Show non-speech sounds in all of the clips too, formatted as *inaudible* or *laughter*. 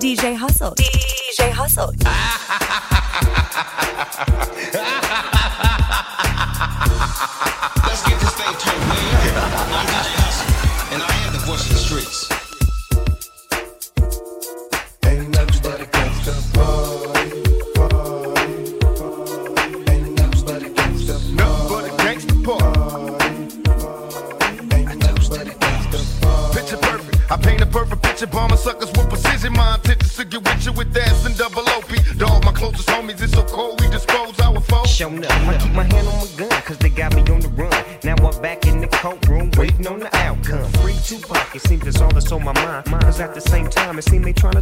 DJ Hustle. DJ Hustle. Let's get this thing turned, man. I'm DJ Hustle, and I am the voice of the streets. show up.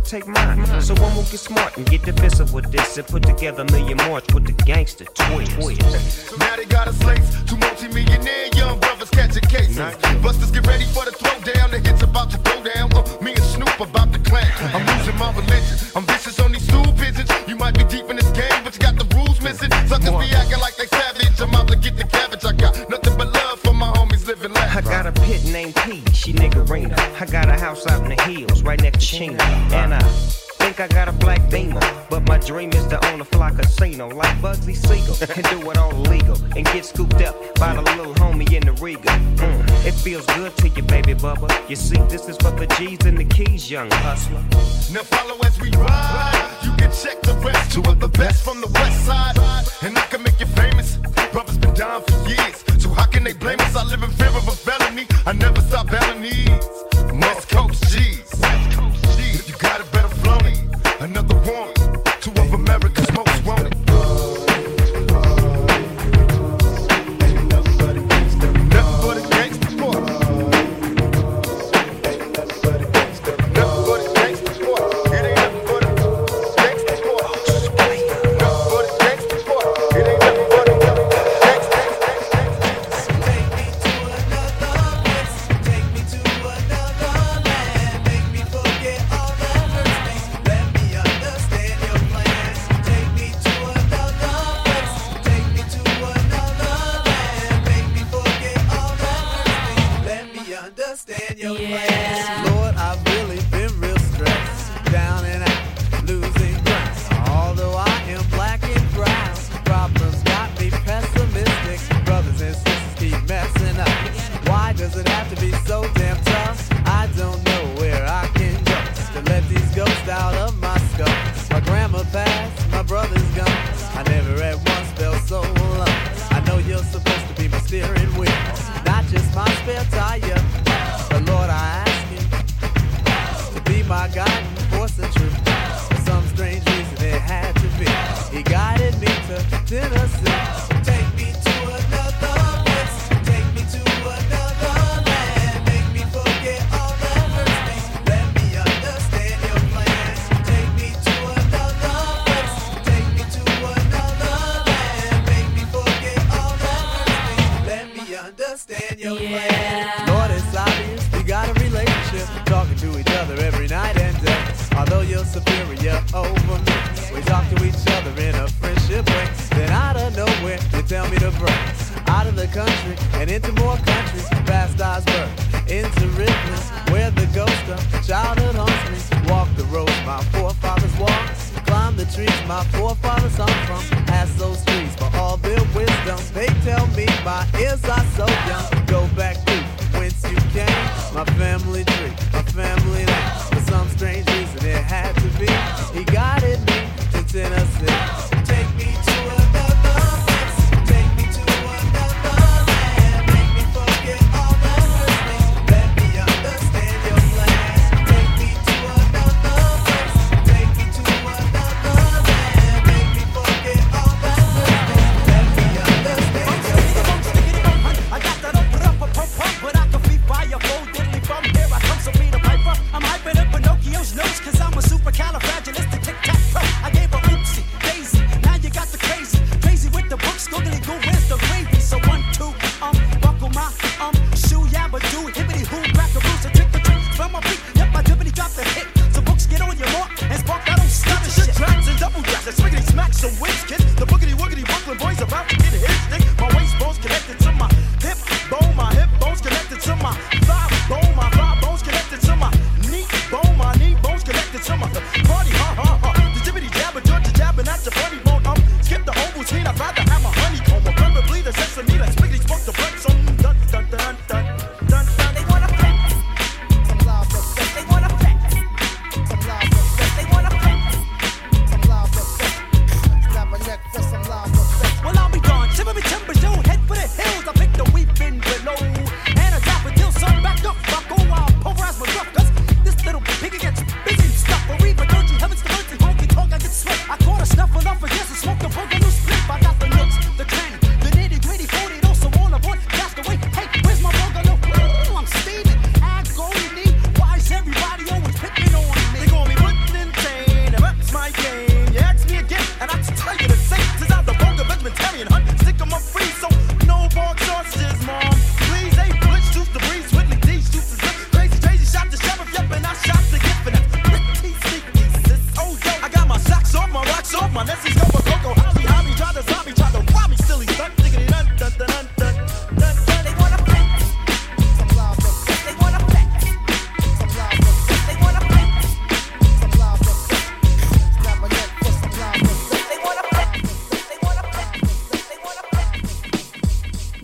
take mine. So one will get smart and get defensive with this and put together a million march with the gangster twist. Now they got a slate, two multi-millionaire young brothers catching cases. Busters get ready for the throwdown, the hits about to go down. Uh, me and Snoop about to clash. I'm losing my religion. I'm vicious on these stool pigeons. You might be deep in this game, but you got the rules missing. Suckers be acting like they savage. I'm out to get the cabbage I got hit named P, she niggerina. I got a house out in the hills, right next to Chino. And I think I got a black beamer, but my dream is to own a fly casino like Bugsy Siegel and do it all legal and get scooped up by the little homie in the Regal. Mm, it feels good to you, baby bubba. You see, this is for the G's and the keys, young hustler. Now follow as we ride. You can check the rest. Two of the best from the west side. yeah.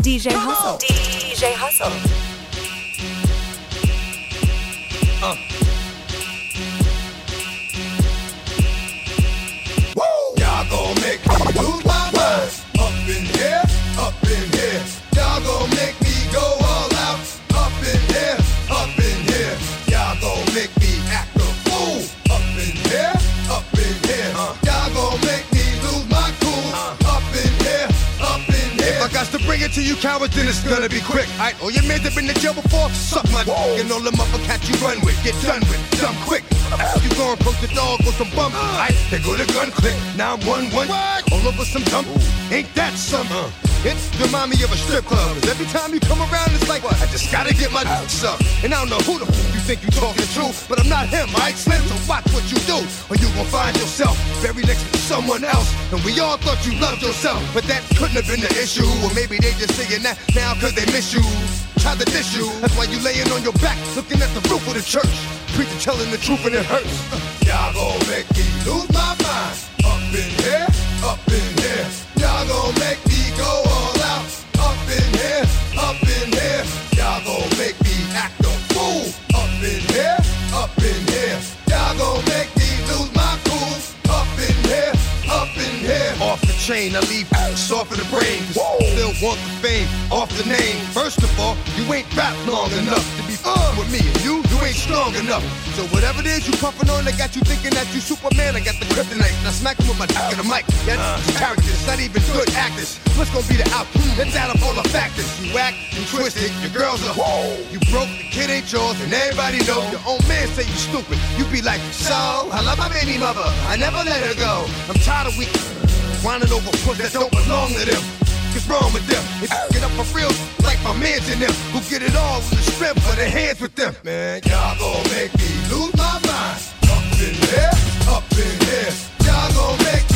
DJ Hustle. DJ Hustle. You cowards, then it's gonna be quick. Alright, all your men that been to jail before, suck my dick. And all them other cats you run with, get done with, dumb quick. You gon' approach the dog with some bump. Alright, they go to gun click. Now I'm one one. All over some dump. Ain't that something? It remind me of a strip club. 'Cause every time you come around, it's like, what? I just gotta get my dicks up. And I don't know who the f you think you talking to, but I'm not him, alright, Slim? So watch what you do, or you gon' find yourself buried next to someone else. And we all thought you loved yourself, but that couldn't have been the issue. Or maybe they just saying that now cause they miss you. Tried to diss you, that's why you laying on your back, looking at the roof of the church. Preacher telling the truth and it hurts. *laughs* Y'all gon' make me lose my mind. Up in here, up in here. Y'all gon' make Chain, I leave soft in the brain. Still want the fame, off the name. First of all, you ain't rap long enough to be uh, with me. And you, you ain't strong enough. So whatever it is you puffin' on, that got you thinking that you Superman. I got the kryptonite. Now smack him with my dick in the mic. That's characters, not even good actors. What's gonna be the outcome? Let's add up all the factors. You whack, you twisted, your girls are whoa. You broke, the kid ain't yours, and everybody know. Your own man say you stupid. You be like, so I love my baby mother. I never let her go. I'm tired of weak whining over puss that don't belong to them. What's wrong with them? If get up for real, like my mans in them, who get it all with the strength of their hands with them. Man, y'all gon' make me lose my mind. Up in here, up in here. Y'all gon' make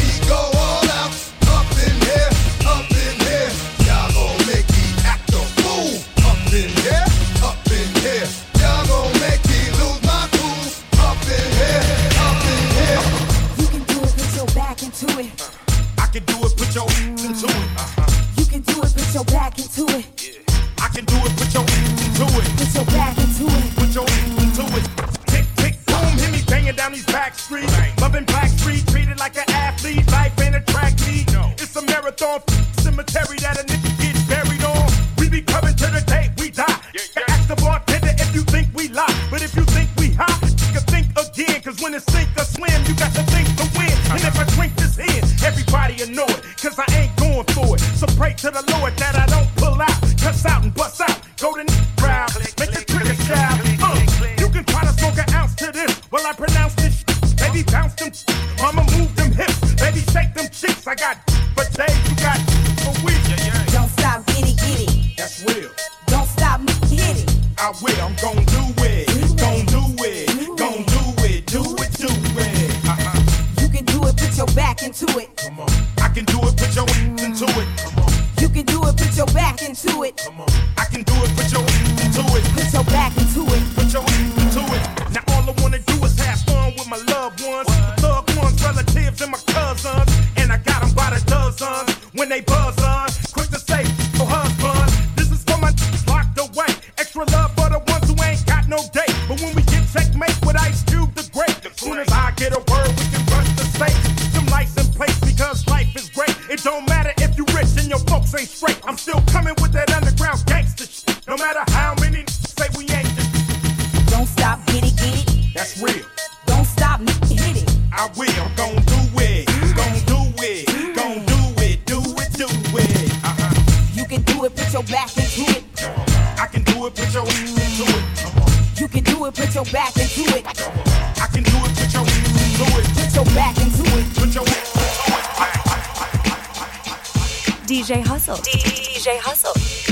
got for days. You got for weeks. Don't stop, get it, get it. That's real. Don't stop, hit it. I will. I'm gon' do it. Gon' do it. Gon' do it. Do it. Do it. Uh-huh. You can do it, put your back into it. Come on. I can do it. Put your into it. Come on. You can do it, put your back into it. Come on. Still coming with that underground gangster shit. No matter how many say we ain't the Don't stop, get it, get it. that's real. Don't stop, hit it. I will, I'm gon' do it, gon' do it, gon' do it, do it, do it. Uh-huh. You can do it, put your back into it. I can do it, put your into it. You can do it, put your back DJ Hustle. DJ Hustle.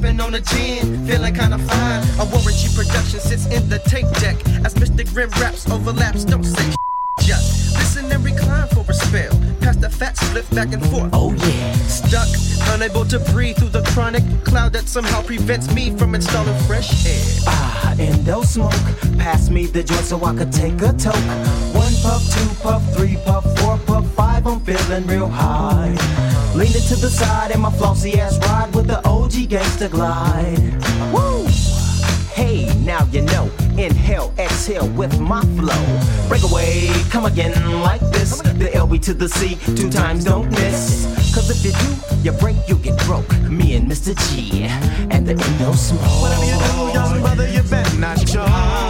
sipping on a gin, feeling kinda fine. A Warren G production sits in the tape deck as Mr. Grimm raps overlaps. Don't say just listen and recline for a spell. Pass the fat slip back and forth. Oh yeah. Stuck, unable to breathe through the chronic cloud that somehow prevents me from installing fresh air. Ah, and no smoke. Pass me the joint so I could take a toke. One puff, two puff, three puff, four puff life, I'm feeling real high. Leaning to the side in my flossy ass ride with the OG gangster glide. Woo! Hey, now you know. Inhale, exhale with my flow. Break away, come again like this. The LB to the C, two times don't miss. Cause if you do, you break, you get broke. Me and Mr. G, and the end no smoke. Whatever you do, young brother, you better not choke.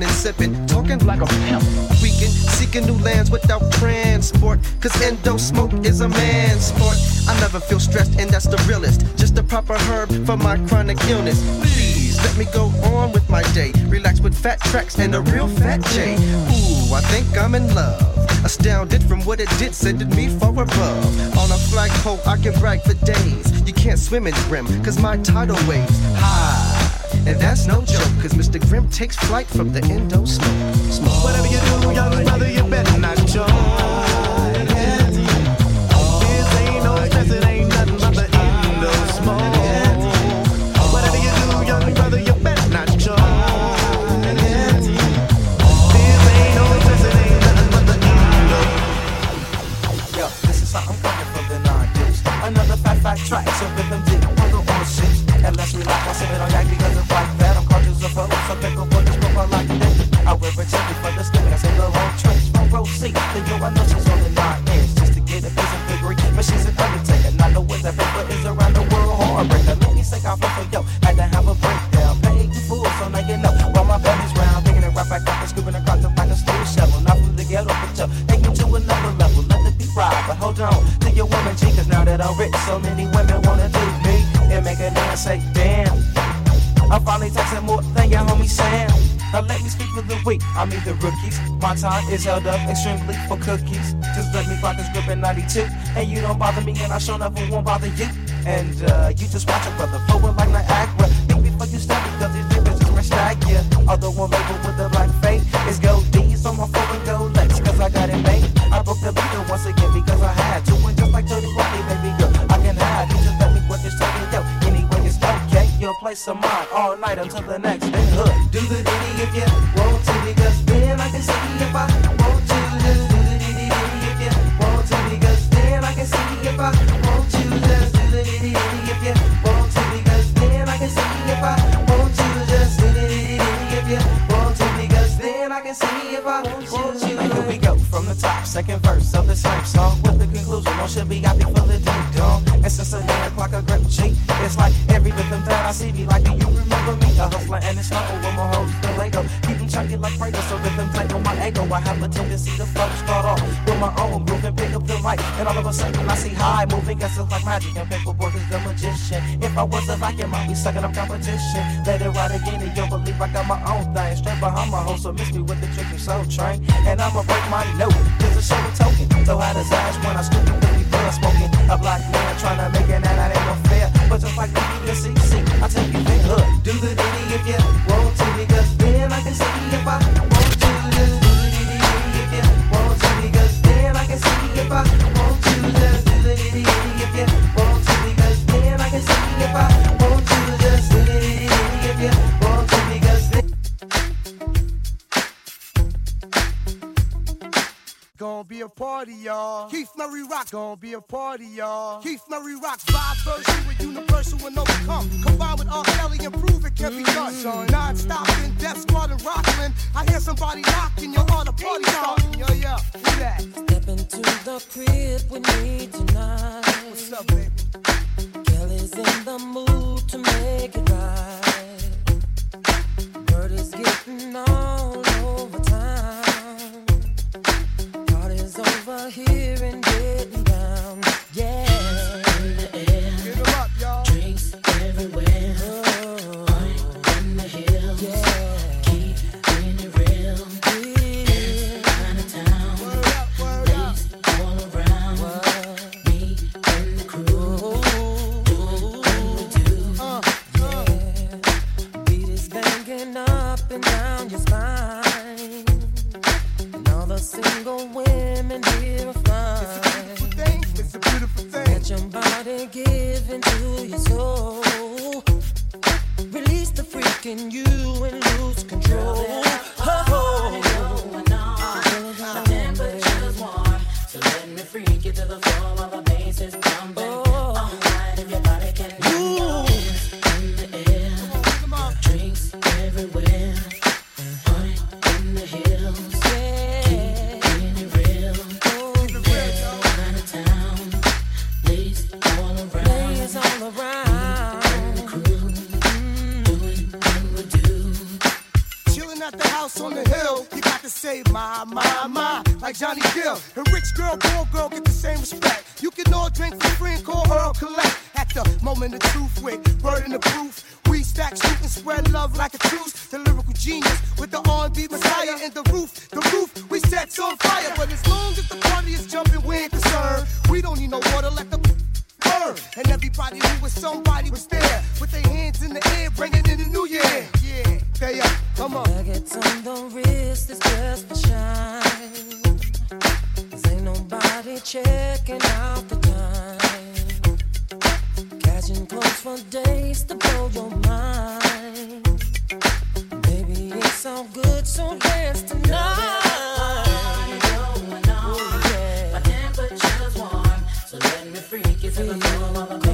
drinking and sipping, talking like a pimp. Weekend, seeking new lands without transport. Cause indo smoke is a man sport. I never feel stressed, and that's the realest. Just the proper herb for my chronic illness. Please let me go on with my day. Relax with fat tracks and a real fat J. Ooh, I think I'm in love. Astounded from what it did, sending me far above. On a flagpole, I can brag for days. You can't swim in the cause my tidal waves high and that's no joke, cause Mr. Grimm takes flight from the indo smoke. Whatever you do, young brother, you better not join. Rich, so many women wanna do me. And make a dance say, damn. I'm finally texting more than your homie Sam. Now let me speak for the week, I mean the rookies. My time is held up extremely for cookies. Just let me rock this grip in 92. And you don't bother me, and I sure never won't bother you. And uh, you just watch a brother forward like Niagara. Think before you step because these niggas just like ya. Although one label with the black fade is gold D's on my phone and go legs, cause I got it made. I broke the beat once again because okay. You'll mine all night until the next day. Hood. Do the ditty if you want to, because then I can see if I want to. Just do the ditty if you want to, because then I can see if I want to. Just do the ditty if you want to, because then I can see if I want to. Just do the ditty if you want to, because then I can see if I want to. Here we go from the top, second verse of the same song with the conclusion. No should be happy for the ding dong. And since a nine o'clock a grip G, it's like every rhythm that I see me like, do you remember me? A hustler and it's not with my hoes, the Lego. Keep them chunky like Prego, so rhythm tight on my ego. I have a tendency to flow, start off with my own groove and pick up the mic. And all of a sudden I see high moving, guess it's like magic. And Paperboy is the magician. If I was a Viking, I'd be sucking up competition. Let it ride again, and you'll believe I got my own thing. Straight behind my host, so miss me with the trick and soul train. And I'ma break my note, cause it's show a token. So how does ash when I scoop blood smoking? A black man trying to make it, and that ain't no fair. But just like the CC, I take you there, hood. Do the ditty if you want to, because then I can see if I party, y'all. Keith Murray Rock, gonna be a party, y'all. Keith Murray Rock's vibe version with universal and overcome. Combined with R. Kelly and prove it can be mm. done. Non-stop in Def Squad and Rockland. I hear somebody knocking, your heart a party starting. Yo, yo, who that? Step into the crib with me tonight. What's up, baby? Kelly's in the mood to make it right. Word is getting all over here and getting down. Yeah. And all the single women here are fine. thing, it's a beautiful thing. Let your body give into your soul. Release the freak in you and lose control. Oh, The temperature's warm, so let me freak you to the floor while the bass is pumping. Get the same respect. You can all drink for free and call Earl Collect. At the moment of truth with burden the proof. We stack, shoot, and spread love like a truce. The lyrical genius with the R&B messiah in the roof. The roof we set on fire. But as long as the party is jumping, we ain't concerned. We don't need no water, let the burn. And everybody who was somebody was there with their hands in the air, bringing in the new year. Yeah, they up. Come on. Nuggets on the wrist is just for shine. Cause checking out the time. Catching clothes for days to blow your mind. Baby, it's all good, so dance tonight. I know, I know. My temperature's warm, so let me freak you to the floor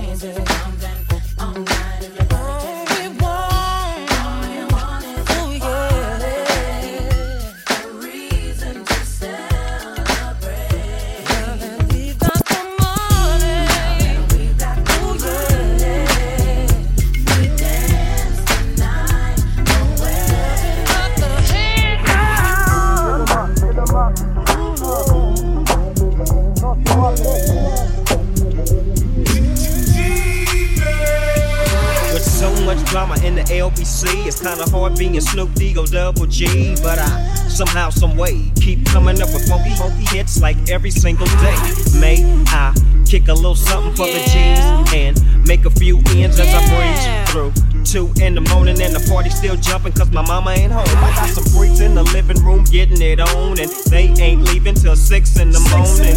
being Snoop D-O Double G. But I somehow, some way, keep coming up with funky, funky hits like every single day. May I kick a little something for the G's and make a few ends as I breeze through. Two in the morning and the party still jumping cause my mama ain't home. I got some freaks in the living room getting it on and they ain't leaving till six in the morning.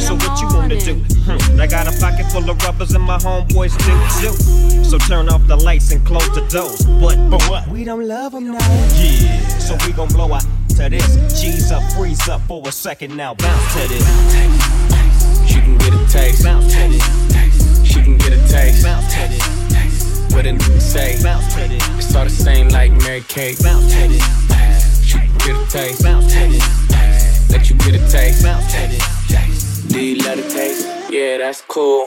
So what you wanna do? Hmm, I got a pocket full of rubbers and my homeboys do too. So turn off the lights and close the doors. But, but what? We don't love them now. Yeah. So we gon' blow out to this. G's up, freeze up for a second now. Bounce to this. She can get a taste. Bounce to this. She can get a taste. Bounce to this. What a nigga say. It's all the same like Mary Kate. Get a taste. Let you get a taste. Do you love the taste? Yeah, that's cool.